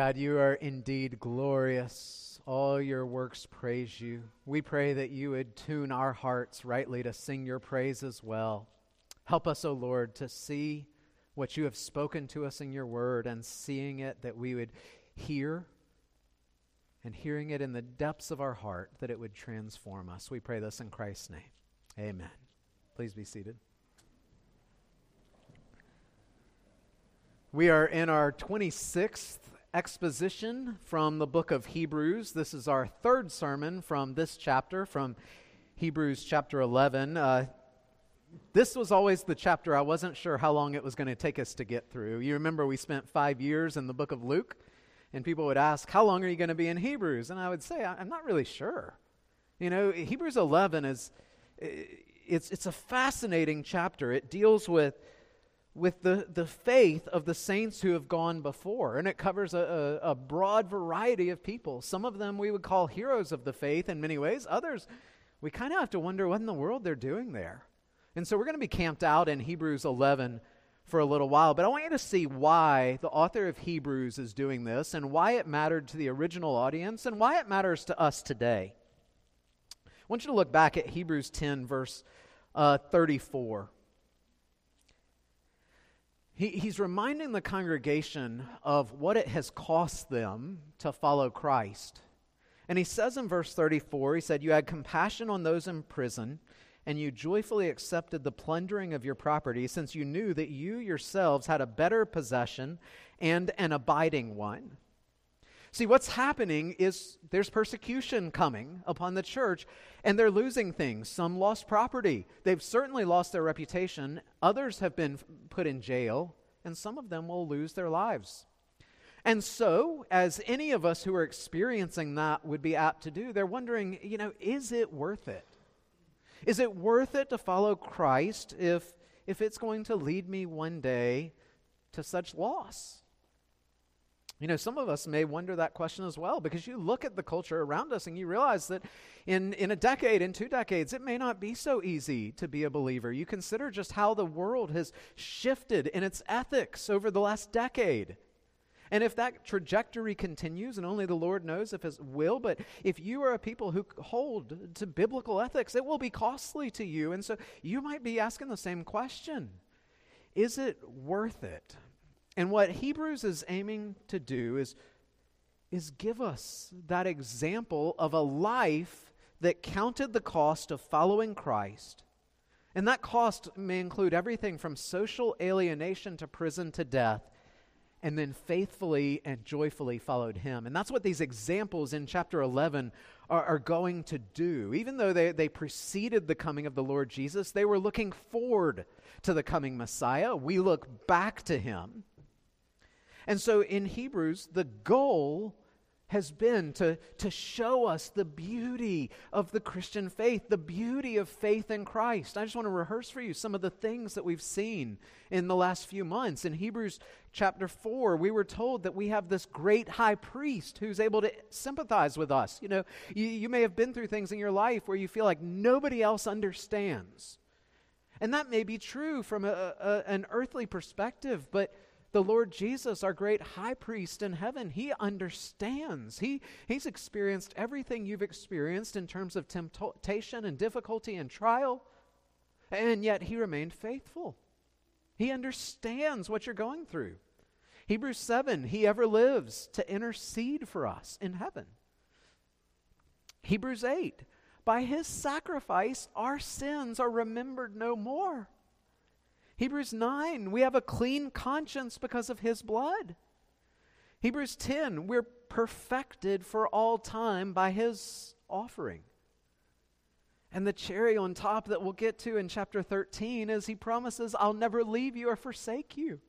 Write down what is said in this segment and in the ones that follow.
God, you are indeed glorious. All your works praise you. We pray that you would tune our hearts rightly to sing your praise as well. Help us, O Lord, to see what you have spoken to us in your word and seeing it that we would hear and hearing it in the depths of our heart that it would transform us. We pray this in Christ's name. Amen. Please be seated. We are in our 26th exposition from the book of Hebrews. This is our third sermon from this chapter, from Hebrews chapter 11. Uh, this was always the chapter I wasn't sure how long it was going to take us to get through. You remember we spent five years in the book of Luke, and people would ask, How long are you going to be in Hebrews? And I would say, I'm not really sure. You know, Hebrews 11 is. It's, it's a fascinating chapter. It deals with with the, the faith of the saints who have gone before. And it covers a, a, a, broad variety of people. Some of them we would call heroes of the faith in many ways. Others, we kind of have to wonder what in the world they're doing there. And so we're going to be camped out in Hebrews 11 for a little while. But I want you to see why the author of Hebrews is doing this and why it mattered to the original audience and why it matters to us today. I want you to look back at Hebrews 10, verse uh, 34 he, he's reminding the congregation of what it has cost them to follow Christ. And he says in verse 34, he said, You had compassion on those in prison, and you joyfully accepted the plundering of your property, since you knew that you yourselves had a better possession and an abiding one. See, what's happening is there's persecution coming upon the church, and they're losing things. Some lost property. They've certainly lost their reputation. Others have been put in jail, and some of them will lose their lives. And so, as any of us who are experiencing that would be apt to do, they're wondering, you know, is it worth it? Is it worth it to follow Christ if, if it's going to lead me one day to such loss? You know, some of us may wonder that question as well because you look at the culture around us and you realize that in, in a decade, in two decades, it may not be so easy to be a believer. You consider just how the world has shifted in its ethics over the last decade. And if that trajectory continues, and only the Lord knows if it will, but if you are a people who hold to biblical ethics, it will be costly to you. And so you might be asking the same question Is it worth it? And what Hebrews is aiming to do is, is give us that example of a life that counted the cost of following Christ. And that cost may include everything from social alienation to prison to death, and then faithfully and joyfully followed him. And that's what these examples in chapter 11 are, are, going to do. Even though they, they preceded the coming of the Lord Jesus, they were looking forward to the coming Messiah. We look back to him. And so in Hebrews, the goal has been to, to show us the beauty of the Christian faith, the beauty of faith in Christ. I just want to rehearse for you some of the things that we've seen in the last few months. In Hebrews chapter 4, we were told that we have this great high priest who's able to sympathize with us. You know, you, you may have been through things in your life where you feel like nobody else understands. And that may be true from a, a, an earthly perspective, but the Lord Jesus, our great high priest in heaven, he understands. He, he's experienced everything you've experienced in terms of temptation and difficulty and trial, and yet he remained faithful. He understands what you're going through. Hebrews 7, he ever lives to intercede for us in heaven. Hebrews 8, by his sacrifice, our sins are remembered no more. Hebrews 9, we have a clean conscience because of his blood. Hebrews 10, we're perfected for all time by his offering. And the cherry on top that we'll get to in chapter 13 is he promises, I'll never leave you or forsake you.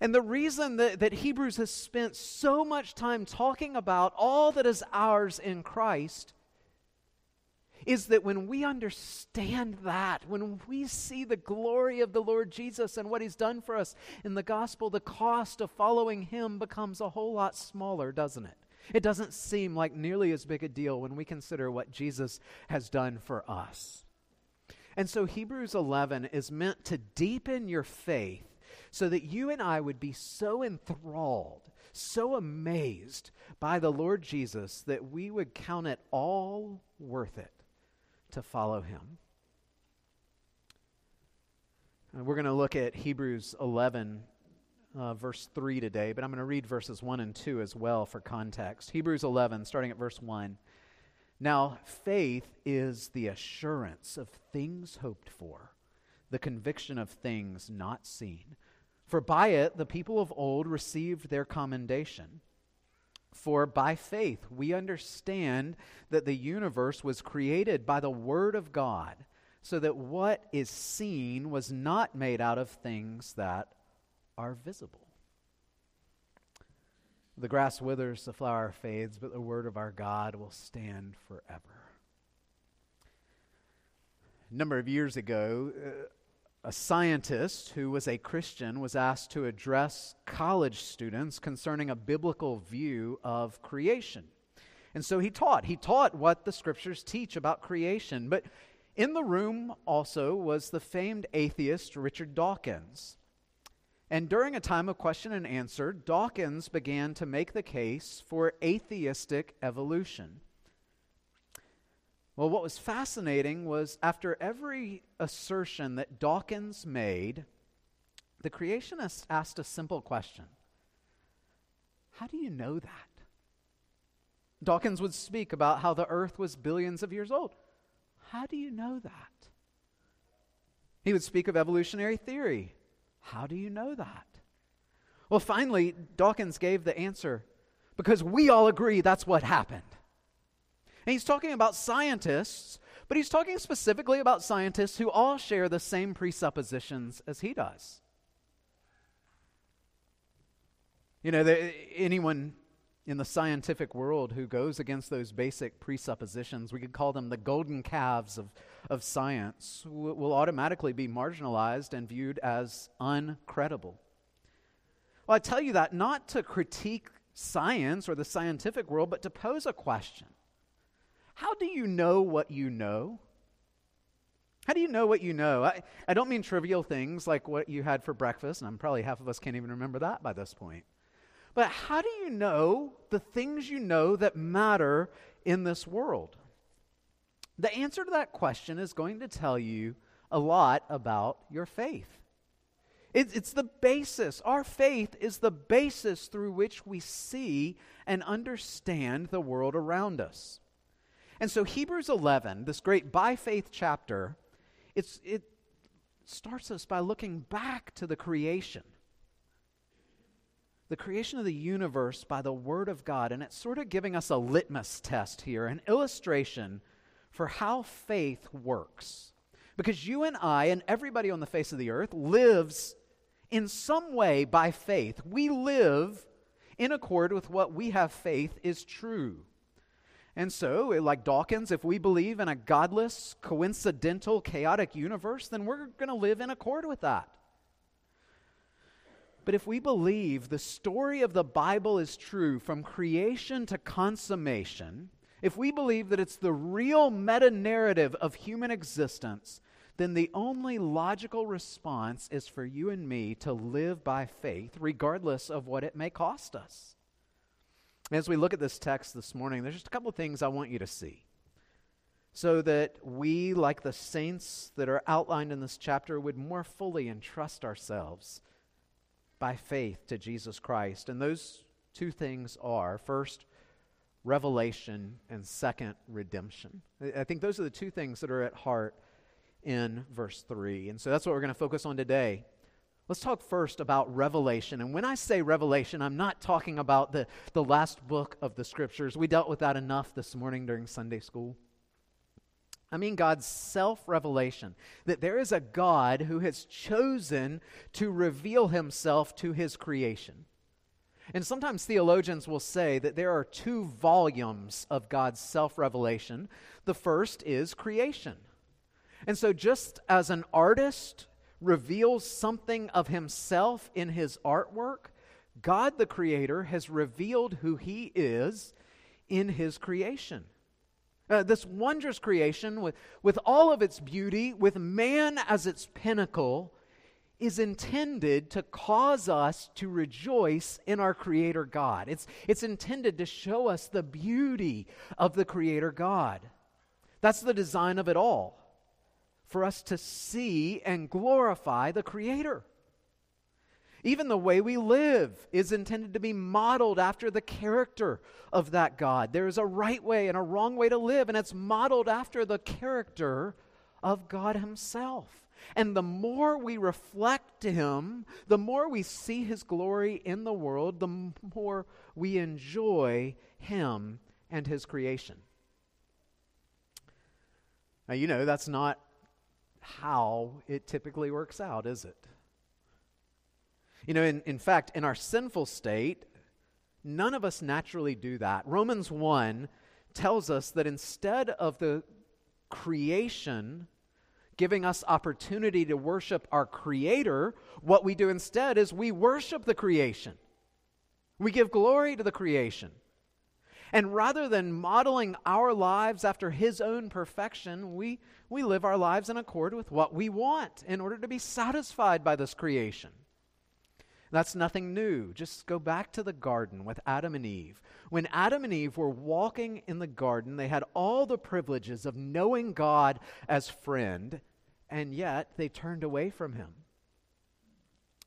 And the reason that, that Hebrews has spent so much time talking about all that is ours in Christ is that when we understand that, when we see the glory of the Lord Jesus and what he's done for us in the gospel, the cost of following him becomes a whole lot smaller, doesn't it? It doesn't seem like nearly as big a deal when we consider what Jesus has done for us. And so Hebrews 11 is meant to deepen your faith so that you and I would be so enthralled so amazed by the Lord Jesus that we would count it all worth it to follow him. And we're going to look at Hebrews 11, uh, verse 3 today, but I'm going to read verses 1 and 2 as well for context. Hebrews 11, starting at verse 1. Now, faith is the assurance of things hoped for, the conviction of things not seen. For by it the people of old received their commendation. For by faith we understand that the universe was created by the Word of God, so that what is seen was not made out of things that are visible. The grass withers, the flower fades, but the Word of our God will stand forever. A number of years ago, uh, a scientist who was a Christian was asked to address college students concerning a biblical view of creation. And so he taught. He taught what the scriptures teach about creation. But in the room also was the famed atheist Richard Dawkins. And during a time of question and answer, Dawkins began to make the case for atheistic evolution. Well, what was fascinating was after every assertion that Dawkins made, the creationists asked a simple question How do you know that? Dawkins would speak about how the earth was billions of years old. How do you know that? He would speak of evolutionary theory. How do you know that? Well, finally, Dawkins gave the answer because we all agree that's what happened. And he's talking about scientists, but he's talking specifically about scientists who all share the same presuppositions as he does. You know, anyone in the scientific world who goes against those basic presuppositions, we could call them the golden calves of, of science, will, will automatically be marginalized and viewed as uncredible. Well, I tell you that not to critique science or the scientific world, but to pose a question. How do you know what you know? How do you know what you know? I, I don't mean trivial things like what you had for breakfast, and I'm probably half of us can't even remember that by this point. But how do you know the things you know that matter in this world? The answer to that question is going to tell you a lot about your faith. It, it's the basis. Our faith is the basis through which we see and understand the world around us. And so Hebrews 11, this great by faith chapter, it starts us by looking back to the creation. The creation of the universe by the Word of God. And it's sort of giving us a litmus test here, an illustration for how faith works. Because you and I and everybody on the face of the earth lives in some way by faith. We live in accord with what we have faith is true. And so, like Dawkins, if we believe in a godless, coincidental, chaotic universe, then we're going to live in accord with that. But if we believe the story of the Bible is true from creation to consummation, if we believe that it's the real meta narrative of human existence, then the only logical response is for you and me to live by faith, regardless of what it may cost us. As we look at this text this morning, there's just a couple of things I want you to see. So that we, like the saints that are outlined in this chapter, would more fully entrust ourselves by faith to Jesus Christ. And those two things are first, revelation, and second, redemption. I think those are the two things that are at heart in verse 3. And so that's what we're going to focus on today. Let's talk first about Revelation. And when I say Revelation, I'm not talking about the, the last book of the scriptures. We dealt with that enough this morning during Sunday school. I mean God's self revelation, that there is a God who has chosen to reveal himself to his creation. And sometimes theologians will say that there are two volumes of God's self revelation. The first is creation. And so, just as an artist reveals something of himself in his artwork, God the Creator has revealed who he is in his creation. Uh, this wondrous creation, with, with all of its beauty, with man as its pinnacle, is intended to cause us to rejoice in our Creator God. It's, it's intended to show us the beauty of the Creator God. That's the design of it all for us to see and glorify the Creator. Even the way we live is intended to be modeled after the character of that God. There is a right way and a wrong way to live, and it's modeled after the character of God Himself. And the more we reflect Him, the more we see His glory in the world, the more we enjoy Him and His creation. Now, you know, that's not how it typically works out, is it? You know, in, in fact, in our sinful state, none of us naturally do that. Romans 1 tells us that instead of the creation giving us opportunity to worship our Creator, what we do instead is we worship the creation. We give glory to the creation. And rather than modeling our lives after His own perfection, we, we live our lives in accord with what we want in order to be satisfied by this creation. That's nothing new. Just go back to the garden with Adam and Eve. When Adam and Eve were walking in the garden, they had all the privileges of knowing God as friend, and yet they turned away from him.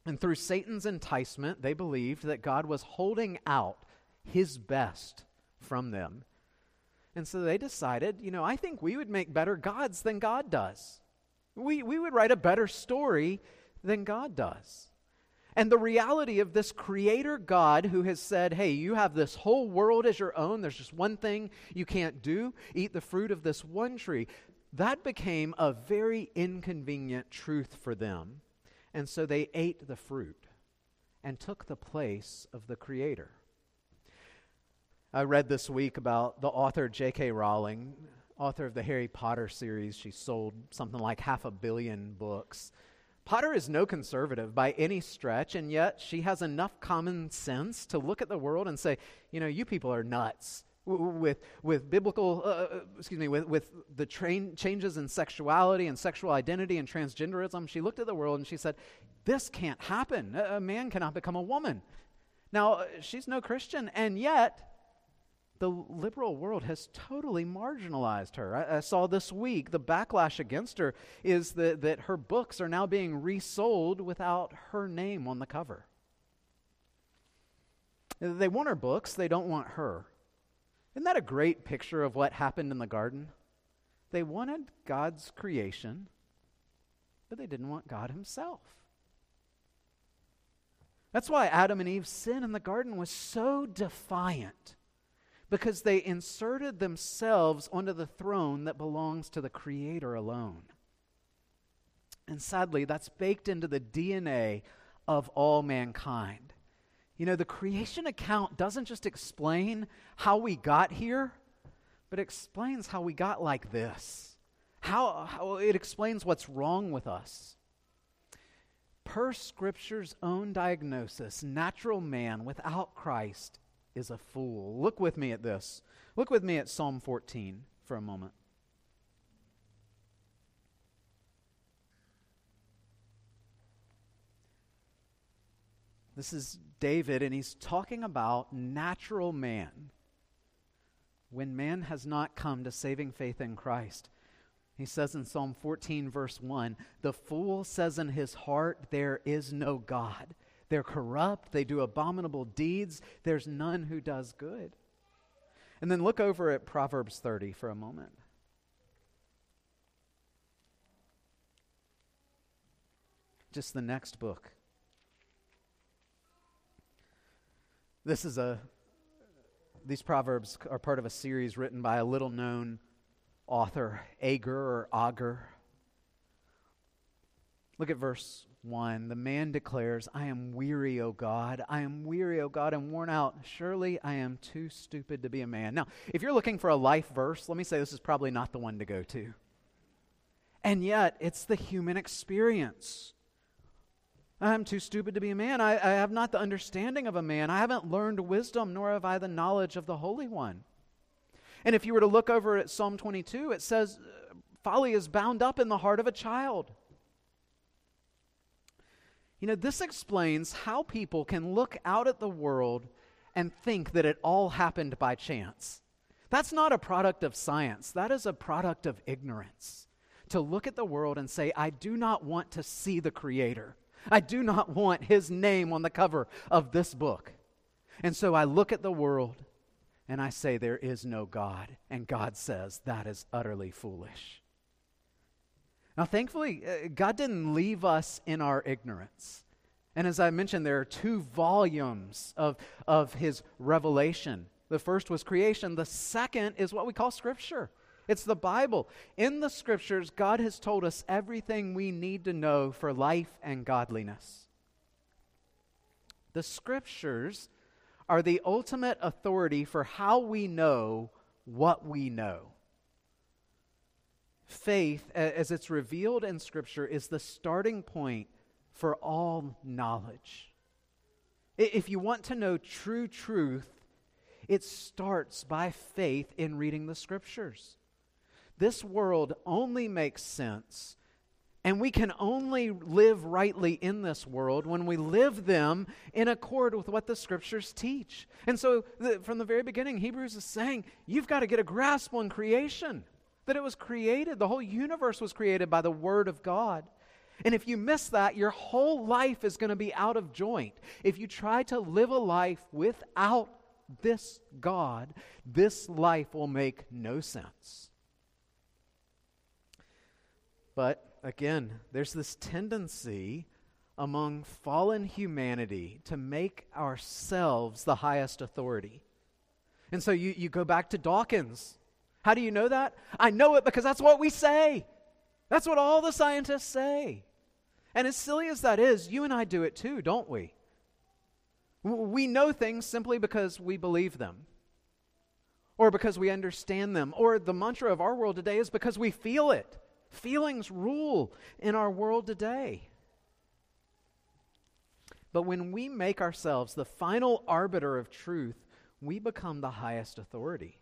And through Satan's enticement, they believed that God was holding out his best from them. And so they decided, you know, I think we would make better gods than God does. We, we would write a better story than God does. And the reality of this creator God who has said, hey, you have this whole world as your own, there's just one thing you can't do eat the fruit of this one tree. That became a very inconvenient truth for them. And so they ate the fruit and took the place of the creator. I read this week about the author J.K. Rowling, author of the Harry Potter series. She sold something like half a billion books. Potter is no conservative by any stretch, and yet she has enough common sense to look at the world and say, you know, you people are nuts. With, with biblical, uh, uh, excuse me, with, with the train, changes in sexuality and sexual identity and transgenderism, she looked at the world and she said, This can't happen. A, a man cannot become a woman. Now, uh, she's no Christian, and yet the liberal world has totally marginalized her. I, I, saw this week the backlash against her is that, that her books are now being resold without her name on the cover. They want her books, they don't want her. Isn't that a great picture of what happened in the garden? They wanted God's creation, but they didn't want God Himself. That's why Adam and Eve's sin in the garden was so defiant because they inserted themselves onto the throne that belongs to the Creator alone. And sadly, that's baked into the DNA of all mankind. You know, the creation account doesn't just explain how we got here, but explains how we got like this. How, how it explains what's wrong with us. Per Scripture's own diagnosis, natural man without Christ is a fool. Look with me at this. Look with me at Psalm 14 for a moment. This is David, and he's talking about natural man. When man has not come to saving faith in Christ, he says in Psalm 14, verse 1 The fool says in his heart, There is no God. They're corrupt, they do abominable deeds, there's none who does good. And then look over at Proverbs 30 for a moment. Just the next book. This is a these proverbs are part of a series written by a little known author, Agur or Agur. Look at verse 1, the man declares, I am weary, O God. I am weary, O God. I'm worn out. Surely I am too stupid to be a man. Now, if you're looking for a life verse, let me say this is probably not the one to go to. And yet, it's the human experience. I'm too stupid to be a man. I, I have not the understanding of a man. I haven't learned wisdom, nor have I the knowledge of the Holy One. And if you were to look over at Psalm 22, it says, Folly is bound up in the heart of a child. You know, this explains how people can look out at the world and think that it all happened by chance. That's not a product of science, that is a product of ignorance. To look at the world and say, I do not want to see the Creator. I do not want His name on the cover of this book. And so I look at the world and I say, There is no God. And God says, That is utterly foolish. Now, thankfully, uh, God didn't leave us in our ignorance. And as I mentioned, there are two volumes of, of his revelation. The first was creation, the second is what we call Scripture. It's the Bible. In the Scriptures, God has told us everything we need to know for life and godliness. The Scriptures are the ultimate authority for how we know what we know. Faith, as it's revealed in Scripture, is the starting point for all knowledge. If you want to know true truth, it starts by faith in reading the Scriptures. This world only makes sense, and we can only live rightly in this world when we live them in accord with what the Scriptures teach. And so, the, from the very beginning, Hebrews is saying you've got to get a grasp on creation that it was created, the whole universe was created by the Word of God. And if you miss that, your whole life is going to be out of joint. If you try to live a life without this God, this life will make no sense. But again, there's this tendency among fallen humanity to make ourselves the highest authority. And so you, you go back to Dawkins how do you know that? I know it because that's what we say. That's what all the scientists say. And as silly as that is, you and I do it too, don't we? We know things simply because we believe them or because we understand them. Or the mantra of our world today is because we feel it. Feelings rule in our world today. But when we make ourselves the final arbiter of truth, we become the highest authority.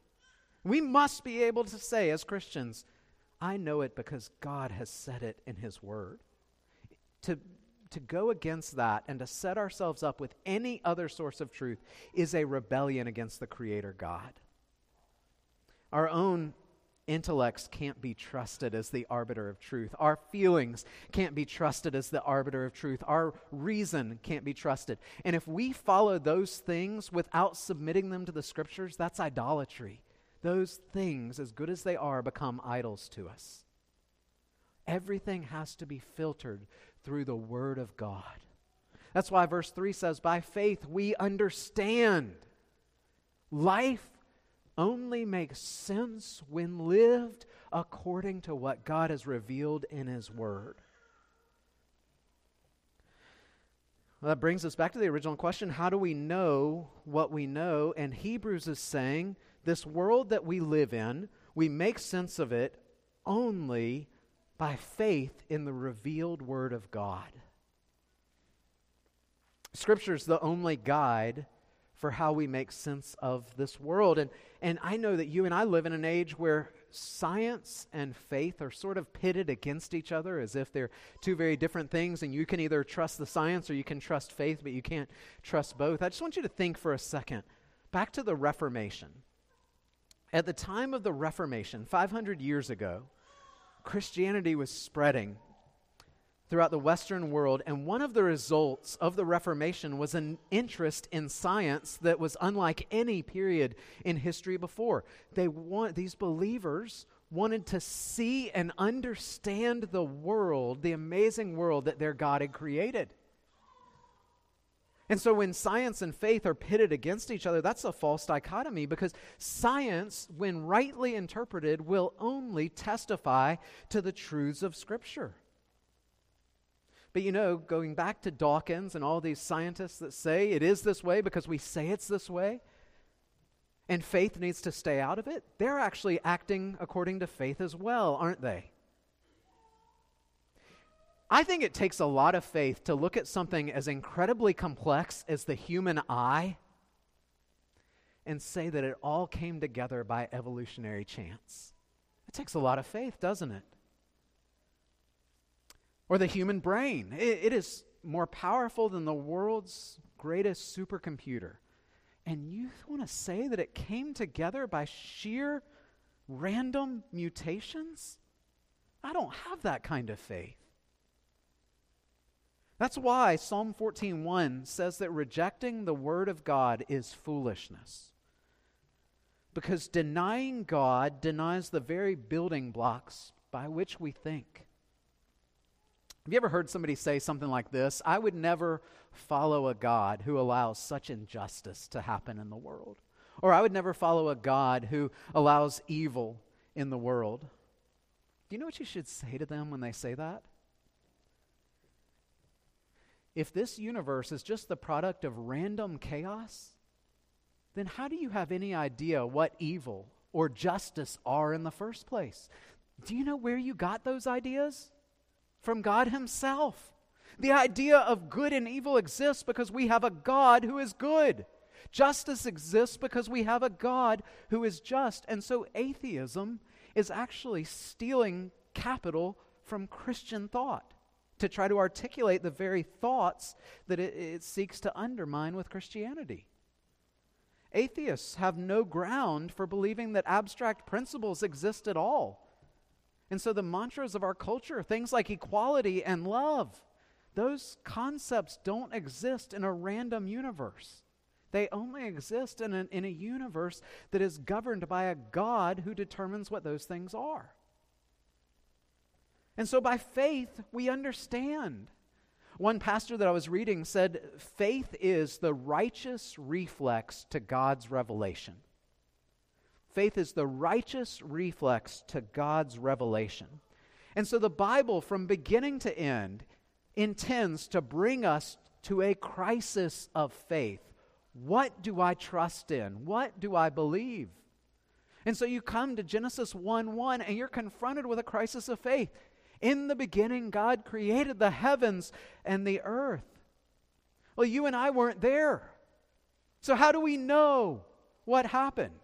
We must be able to say, as Christians, I know it because God has said it in His Word. To, to go against that and to set ourselves up with any other source of truth is a rebellion against the Creator God. Our own intellects can't be trusted as the arbiter of truth. Our feelings can't be trusted as the arbiter of truth. Our reason can't be trusted. And if we follow those things without submitting them to the scriptures, that's idolatry those things, as good as they are, become idols to us. Everything has to be filtered through the Word of God. That's why verse 3 says, By faith we understand. Life only makes sense when lived according to what God has revealed in His Word. Well, that brings us back to the original question how do we know what we know? And Hebrews is saying this world that we live in, we make sense of it only by faith in the revealed Word of God. Scripture is the only guide for how we make sense of this world. And, and I know that you and I live in an age where science and faith are sort of pitted against each other as if they're two very different things, and you can either trust the science or you can trust faith, but you can't trust both. I just want you to think for a second back to the Reformation. At the time of the Reformation, 500 years ago, Christianity was spreading throughout the Western world, and one of the results of the Reformation was an interest in science that was unlike any period in history before. They want, these believers wanted to see and understand the world, the amazing world that their God had created. And so when science and faith are pitted against each other, that's a false dichotomy because science, when rightly interpreted, will only testify to the truths of Scripture. But you know, going back to Dawkins and all these scientists that say it is this way because we say it's this way, and faith needs to stay out of it, they're actually acting according to faith as well, aren't they? I think it takes a lot of faith to look at something as incredibly complex as the human eye and say that it all came together by evolutionary chance. It takes a lot of faith, doesn't it? Or the human brain. it, it is more powerful than the world's greatest supercomputer. And you want to say that it came together by sheer random mutations? I don't have that kind of faith. That's why Psalm 14:1 says that rejecting the word of God is foolishness. Because denying God denies the very building blocks by which we think. Have you ever heard somebody say something like this? I would never follow a God who allows such injustice to happen in the world. Or I would never follow a God who allows evil in the world. Do you know what you should say to them when they say that? If this universe is just the product of random chaos, then how do you have any idea what evil or justice are in the first place? Do you know where you got those ideas? From God Himself. The idea of good and evil exists because we have a God who is good. Justice exists because we have a God who is just. And so atheism is actually stealing capital from Christian thought to try to articulate the very thoughts that it, it seeks to undermine with Christianity. Atheists have no ground for believing that abstract principles exist at all. And so the mantras of our culture, things like equality and love, those concepts don't exist in a random universe. They only exist in, an, in a universe that is governed by a God who determines what those things are. And so by faith, we understand. One pastor that I was reading said, faith is the righteous reflex to God's revelation. Faith is the righteous reflex to God's revelation. And so the Bible, from beginning to end, intends to bring us to a crisis of faith. What do I trust in? What do I believe? And so you come to Genesis 1 1 and you're confronted with a crisis of faith. In the beginning, God created the heavens and the earth. Well, you and I weren't there. So, how do we know what happened?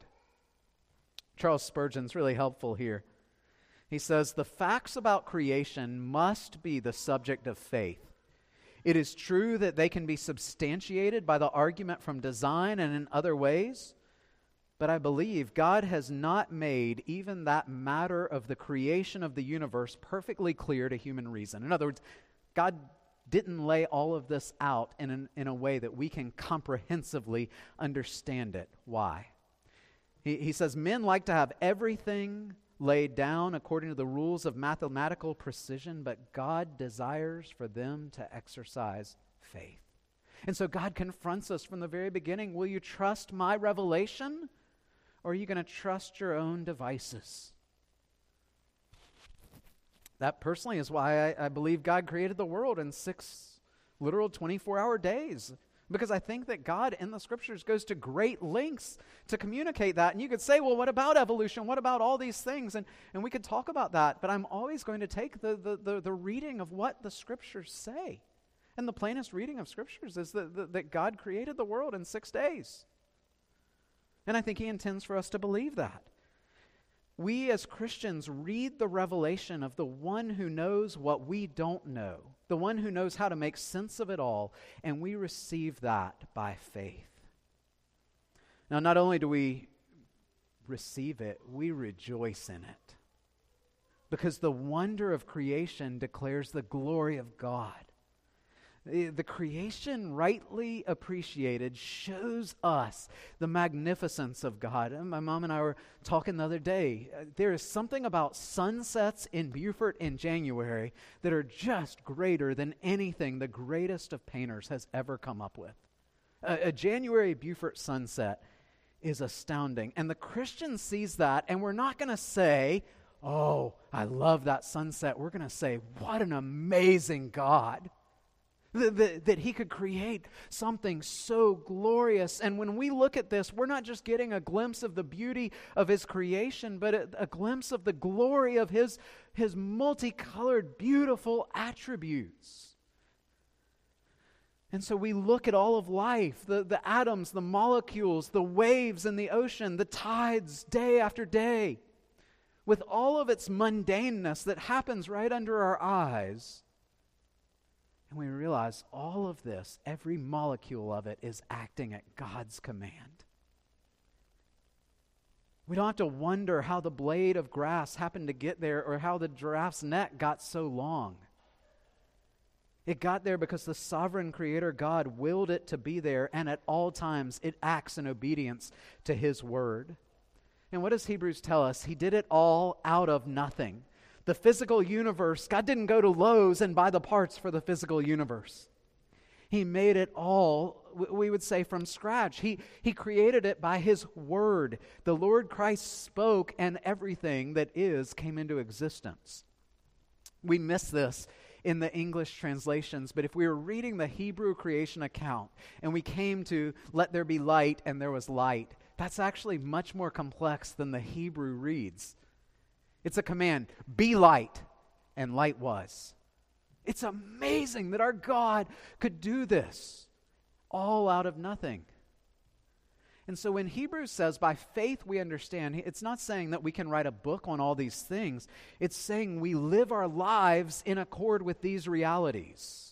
Charles Spurgeon's really helpful here. He says, The facts about creation must be the subject of faith. It is true that they can be substantiated by the argument from design and in other ways, but I believe God has not made even that matter of the creation of the universe perfectly clear to human reason. In other words, God didn't lay all of this out in, an, in a way that we can comprehensively understand it. Why? He, he says, Men like to have everything laid down according to the rules of mathematical precision, but God desires for them to exercise faith. And so God confronts us from the very beginning Will you trust my revelation? Or are you going to trust your own devices? That personally is why I, I believe God created the world in six literal 24 hour days. Because I think that God in the scriptures goes to great lengths to communicate that. And you could say, well, what about evolution? What about all these things? And, and we could talk about that. But I'm always going to take the, the, the, the reading of what the scriptures say. And the plainest reading of scriptures is that, that, that God created the world in six days. And I think he intends for us to believe that. We as Christians read the revelation of the one who knows what we don't know, the one who knows how to make sense of it all, and we receive that by faith. Now, not only do we receive it, we rejoice in it. Because the wonder of creation declares the glory of God. The creation, rightly appreciated, shows us the magnificence of God. And my mom and I were talking the other day. Uh, there is something about sunsets in Beaufort in January that are just greater than anything the greatest of painters has ever come up with. A, a January Beaufort sunset is astounding. And the Christian sees that, and we're not going to say, Oh, I love that sunset. We're going to say, What an amazing God. That, that, he could create something so glorious. And when we look at this, we're not just getting a glimpse of the beauty of his creation, but a, a glimpse of the glory of his, his multicolored, beautiful attributes. And so we look at all of life the, the atoms, the molecules, the waves in the ocean, the tides day after day, with all of its mundaneness that happens right under our eyes And we realize all of this, every molecule of it, is acting at God's command. We don't have to wonder how the blade of grass happened to get there or how the giraffe's neck got so long. It got there because the sovereign creator God willed it to be there, and at all times it acts in obedience to his word. And what does Hebrews tell us? He did it all out of nothing the physical universe, God didn't go to Lowe's and buy the parts for the physical universe. He made it all, we would say, from scratch. He, he created it by His Word. The Lord Christ spoke, and everything that is came into existence. We miss this in the English translations, but if we were reading the Hebrew creation account and we came to let there be light and there was light, that's actually much more complex than the Hebrew reads. It's a command be light, and light was. It's amazing that our God could do this all out of nothing. And so when Hebrews says by faith we understand, it's not saying that we can write a book on all these things. It's saying we live our lives in accord with these realities.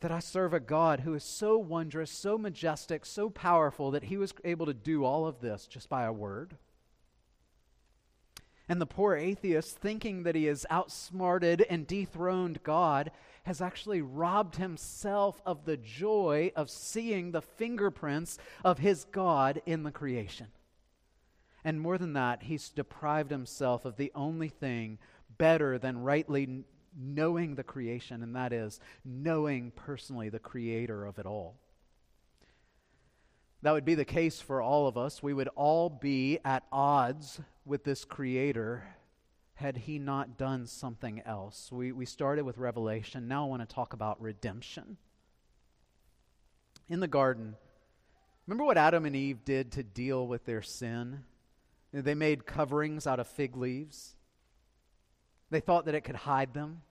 That I serve a God who is so wondrous, so majestic, so powerful that he was able to do all of this just by a word. And the poor atheist, thinking that he has outsmarted and dethroned God, has actually robbed himself of the joy of seeing the fingerprints of his God in the creation. And more than that, he's deprived himself of the only thing better than rightly knowing the creation, and that is knowing personally the creator of it all. That would be the case for all of us. We would all be at odds with this Creator had He not done something else. We, we started with Revelation. Now I want to talk about redemption. In the garden, remember what Adam and Eve did to deal with their sin? They made coverings out of fig leaves. They thought that it could hide them.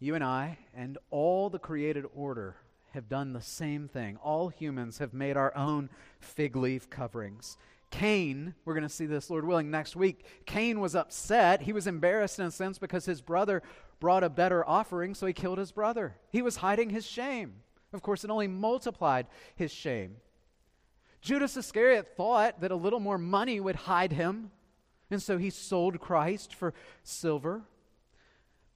You and I and all the created order have done the same thing. All humans have made our own fig leaf coverings. Cain, we're going to see this, Lord willing, next week. Cain was upset. He was embarrassed in a sense because his brother brought a better offering, so he killed his brother. He was hiding his shame. Of course, it only multiplied his shame. Judas Iscariot thought that a little more money would hide him, and so he sold Christ for silver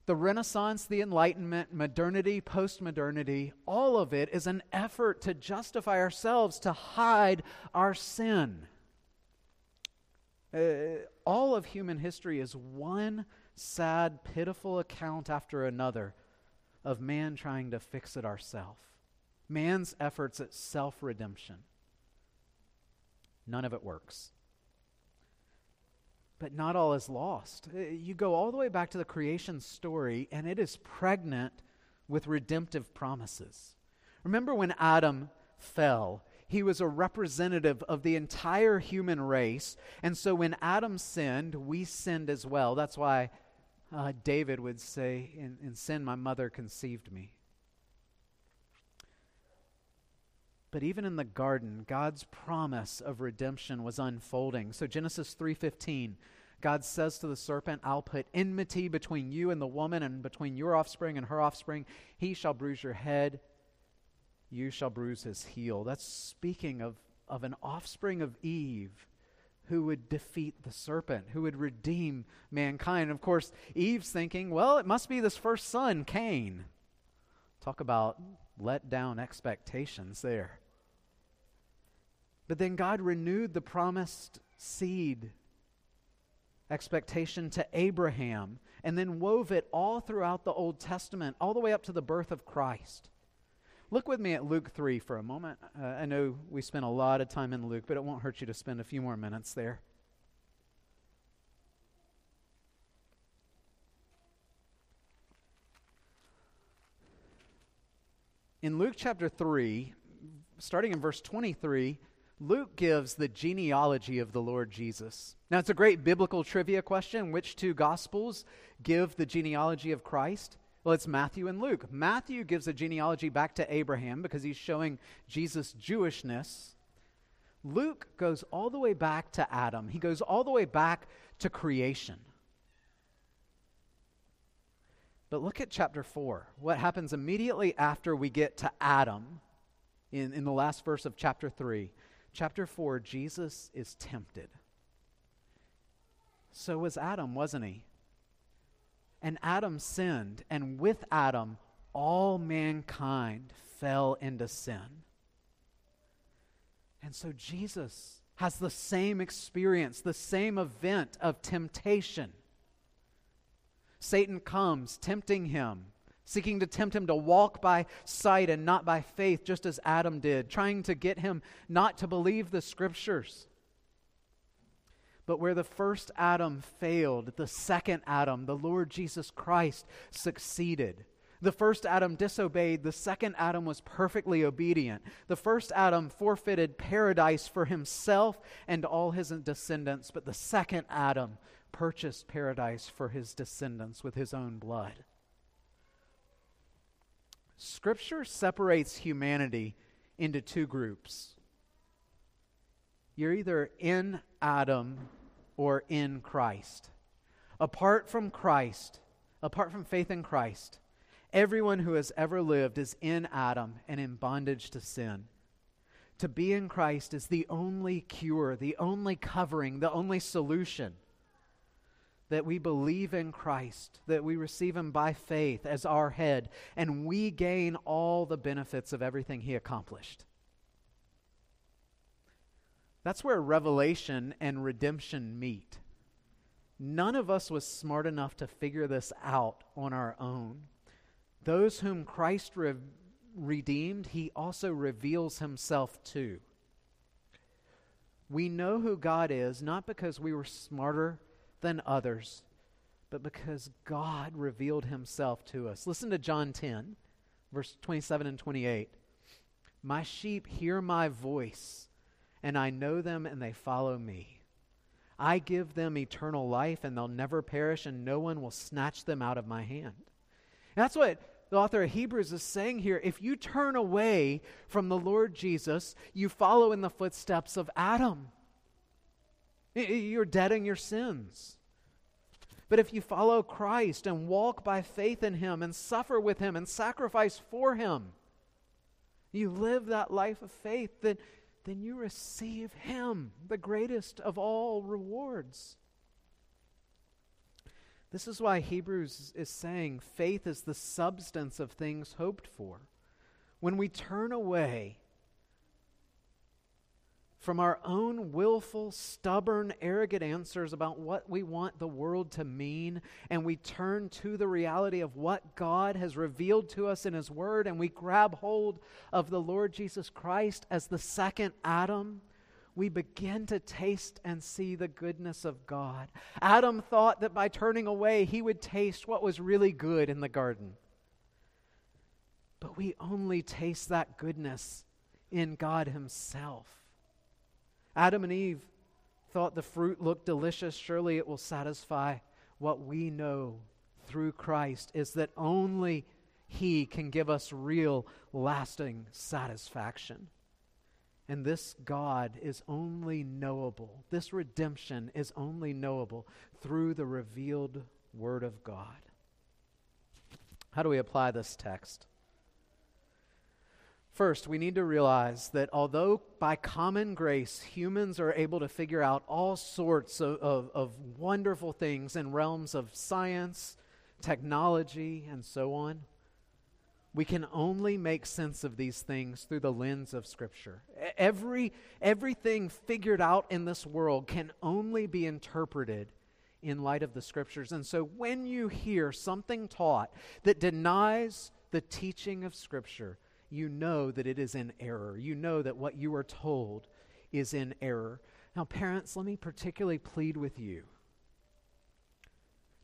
the Renaissance, the Enlightenment, modernity, postmodernity, all of it is an effort to justify ourselves, to hide our sin. Uh, all of human history is one sad, pitiful account after another of man trying to fix it ourselves. Man's efforts at self redemption. None of it works. But not all is lost. Uh, you go all the way back to the creation story, and it is pregnant with redemptive promises. Remember when Adam fell? He was a representative of the entire human race. And so when Adam sinned, we sinned as well. That's why uh, David would say, in, in sin, my mother conceived me. But even in the garden, God's promise of redemption was unfolding. So Genesis 3:15, God says to the serpent, "I'll put enmity between you and the woman and between your offspring and her offspring. He shall bruise your head, you shall bruise his heel." That's speaking of of an offspring of Eve who would defeat the serpent, who would redeem mankind. Of course, Eve's thinking, well, it must be this first son, Cain. Talk about let down expectations there. But then God renewed the promised seed expectation to Abraham and then wove it all throughout the Old Testament, all the way up to the birth of Christ. Look with me at Luke 3 for a moment. Uh, I know we spent a lot of time in Luke, but it won't hurt you to spend a few more minutes there. In Luke chapter 3, starting in verse 23, Luke gives the genealogy of the Lord Jesus. Now, it's a great biblical trivia question. Which two Gospels give the genealogy of Christ? Well, it's Matthew and Luke. Matthew gives a genealogy back to Abraham because he's showing Jesus' Jewishness. Luke goes all the way back to Adam, he goes all the way back to creation. But look at chapter 4. What happens immediately after we get to Adam in, in the last verse of chapter 3? Chapter 4, Jesus is tempted. So was Adam, wasn't he? And Adam sinned, and with Adam, all mankind fell into sin. And so Jesus has the same experience, the same event of temptation. Satan comes, tempting him, seeking to tempt him to walk by sight and not by faith, just as Adam did, trying to get him not to believe the scriptures. But where the first Adam failed, the second Adam, the Lord Jesus Christ, succeeded. The first Adam disobeyed, the second Adam was perfectly obedient. The first Adam forfeited paradise for himself and all his descendants, but the second Adam purchased paradise for his descendants with his own blood. Scripture separates humanity into two groups. You're either in Adam or in Christ. Apart from Christ, apart from faith in Christ, Everyone who has ever lived is in Adam and in bondage to sin. To be in Christ is the only cure, the only covering, the only solution. That we believe in Christ, that we receive Him by faith as our head, and we gain all the benefits of everything He accomplished. That's where revelation and redemption meet. None of us was smart enough to figure this out on our own. Those whom Christ re- redeemed, he also reveals himself to. We know who God is not because we were smarter than others, but because God revealed himself to us. Listen to John 10, verse 27 and 28. My sheep hear my voice, and I know them, and they follow me. I give them eternal life, and they'll never perish, and no one will snatch them out of my hand. that's what the author of Hebrews is saying here if you turn away from the Lord Jesus, you follow in the footsteps of Adam. You're dead in your sins. But if you follow Christ and walk by faith in Him and suffer with Him and sacrifice for Him, you live that life of faith, then, then you receive Him, the greatest of all rewards. This is why Hebrews is saying faith is the substance of things hoped for. When we turn away from our own willful, stubborn, arrogant answers about what we want the world to mean, and we turn to the reality of what God has revealed to us in His Word, and we grab hold of the Lord Jesus Christ as the second Adam, we begin to taste and see the goodness of God. Adam thought that by turning away, he would taste what was really good in the garden. But we only taste that goodness in God Himself. Adam and Eve thought the fruit looked delicious. Surely it will satisfy. What we know through Christ is that only He can give us real, lasting satisfaction. And this God is only knowable. This redemption is only knowable through the revealed Word of God. How do we apply this text? First, we need to realize that although by common grace humans are able to figure out all sorts of, of, of, wonderful things in realms of science, technology, and so on, we can only make sense of these things through the lens of Scripture. Every, everything figured out in this world can only be interpreted in light of the Scriptures. And so when you hear something taught that denies the teaching of Scripture, you know that it is in error. You know that what you are told is in error. Now, parents, let me particularly plead with you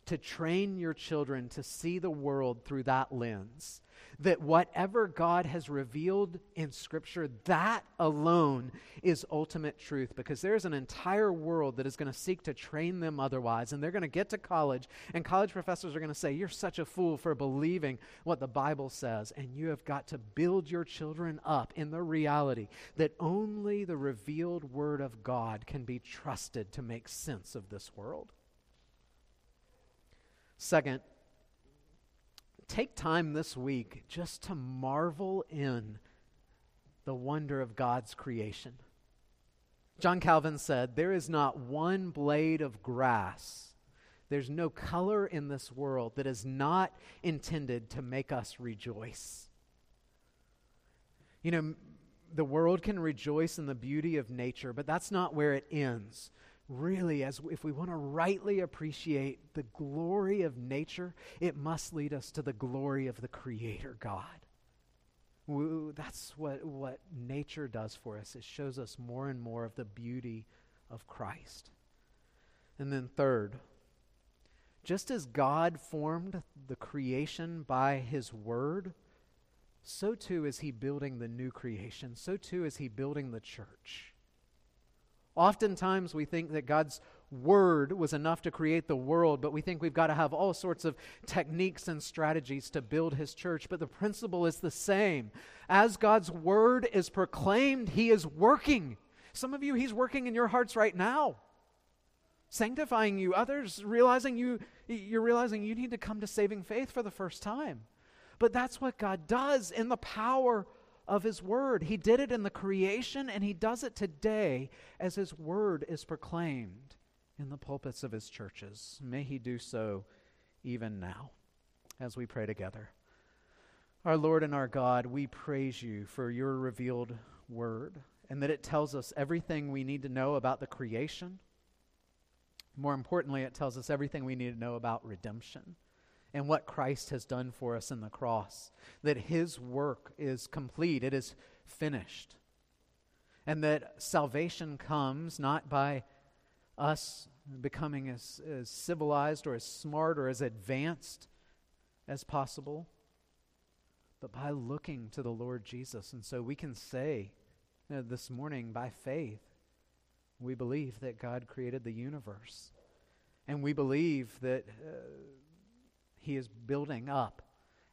to train your children to see the world through that lens. That whatever God has revealed in Scripture, that alone is ultimate truth because there's an entire world that is going to seek to train them otherwise. And they're going to get to college, and college professors are going to say, You're such a fool for believing what the Bible says. And you have got to build your children up in the reality that only the revealed Word of God can be trusted to make sense of this world. Second, take time this week just to marvel in the wonder of God's creation. John Calvin said, There is not one blade of grass, there's no color in this world that is not intended to make us rejoice. You know, the world can rejoice in the beauty of nature, but that's not where it ends. Really, as if we want to rightly appreciate the glory of nature, it must lead us to the glory of the Creator God. That's what, what nature does for us. It shows us more and more of the beauty of Christ. And then, third, just as God formed the creation by His Word, so too is He building the new creation. So too is He building the church. Oftentimes, we think that God's word was enough to create the world, but we think we've got to have all sorts of techniques and strategies to build his church. But the principle is the same. As God's word is proclaimed, he is working. Some of you, he's working in your hearts right now, sanctifying you. Others, realizing you, you're realizing you need to come to saving faith for the first time. But that's what God does in the power of His Word. He did it in the creation, and He does it today as His Word is proclaimed in the pulpits of his churches. May he do so even now as we pray together. Our Lord and our God, we praise you for your revealed word and that it tells us everything we need to know about the creation. More importantly, it tells us everything we need to know about redemption and what Christ has done for us in the cross. That his work is complete, it is finished. And that salvation comes not by us becoming as, as civilized or as smart or as advanced as possible, but by looking to the Lord Jesus. And so we can say uh, this morning by faith, we believe that God created the universe. And we believe that uh, He is building up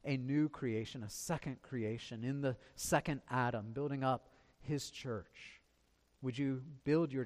a new creation, a second creation in the second Adam, building up His church. Would you build your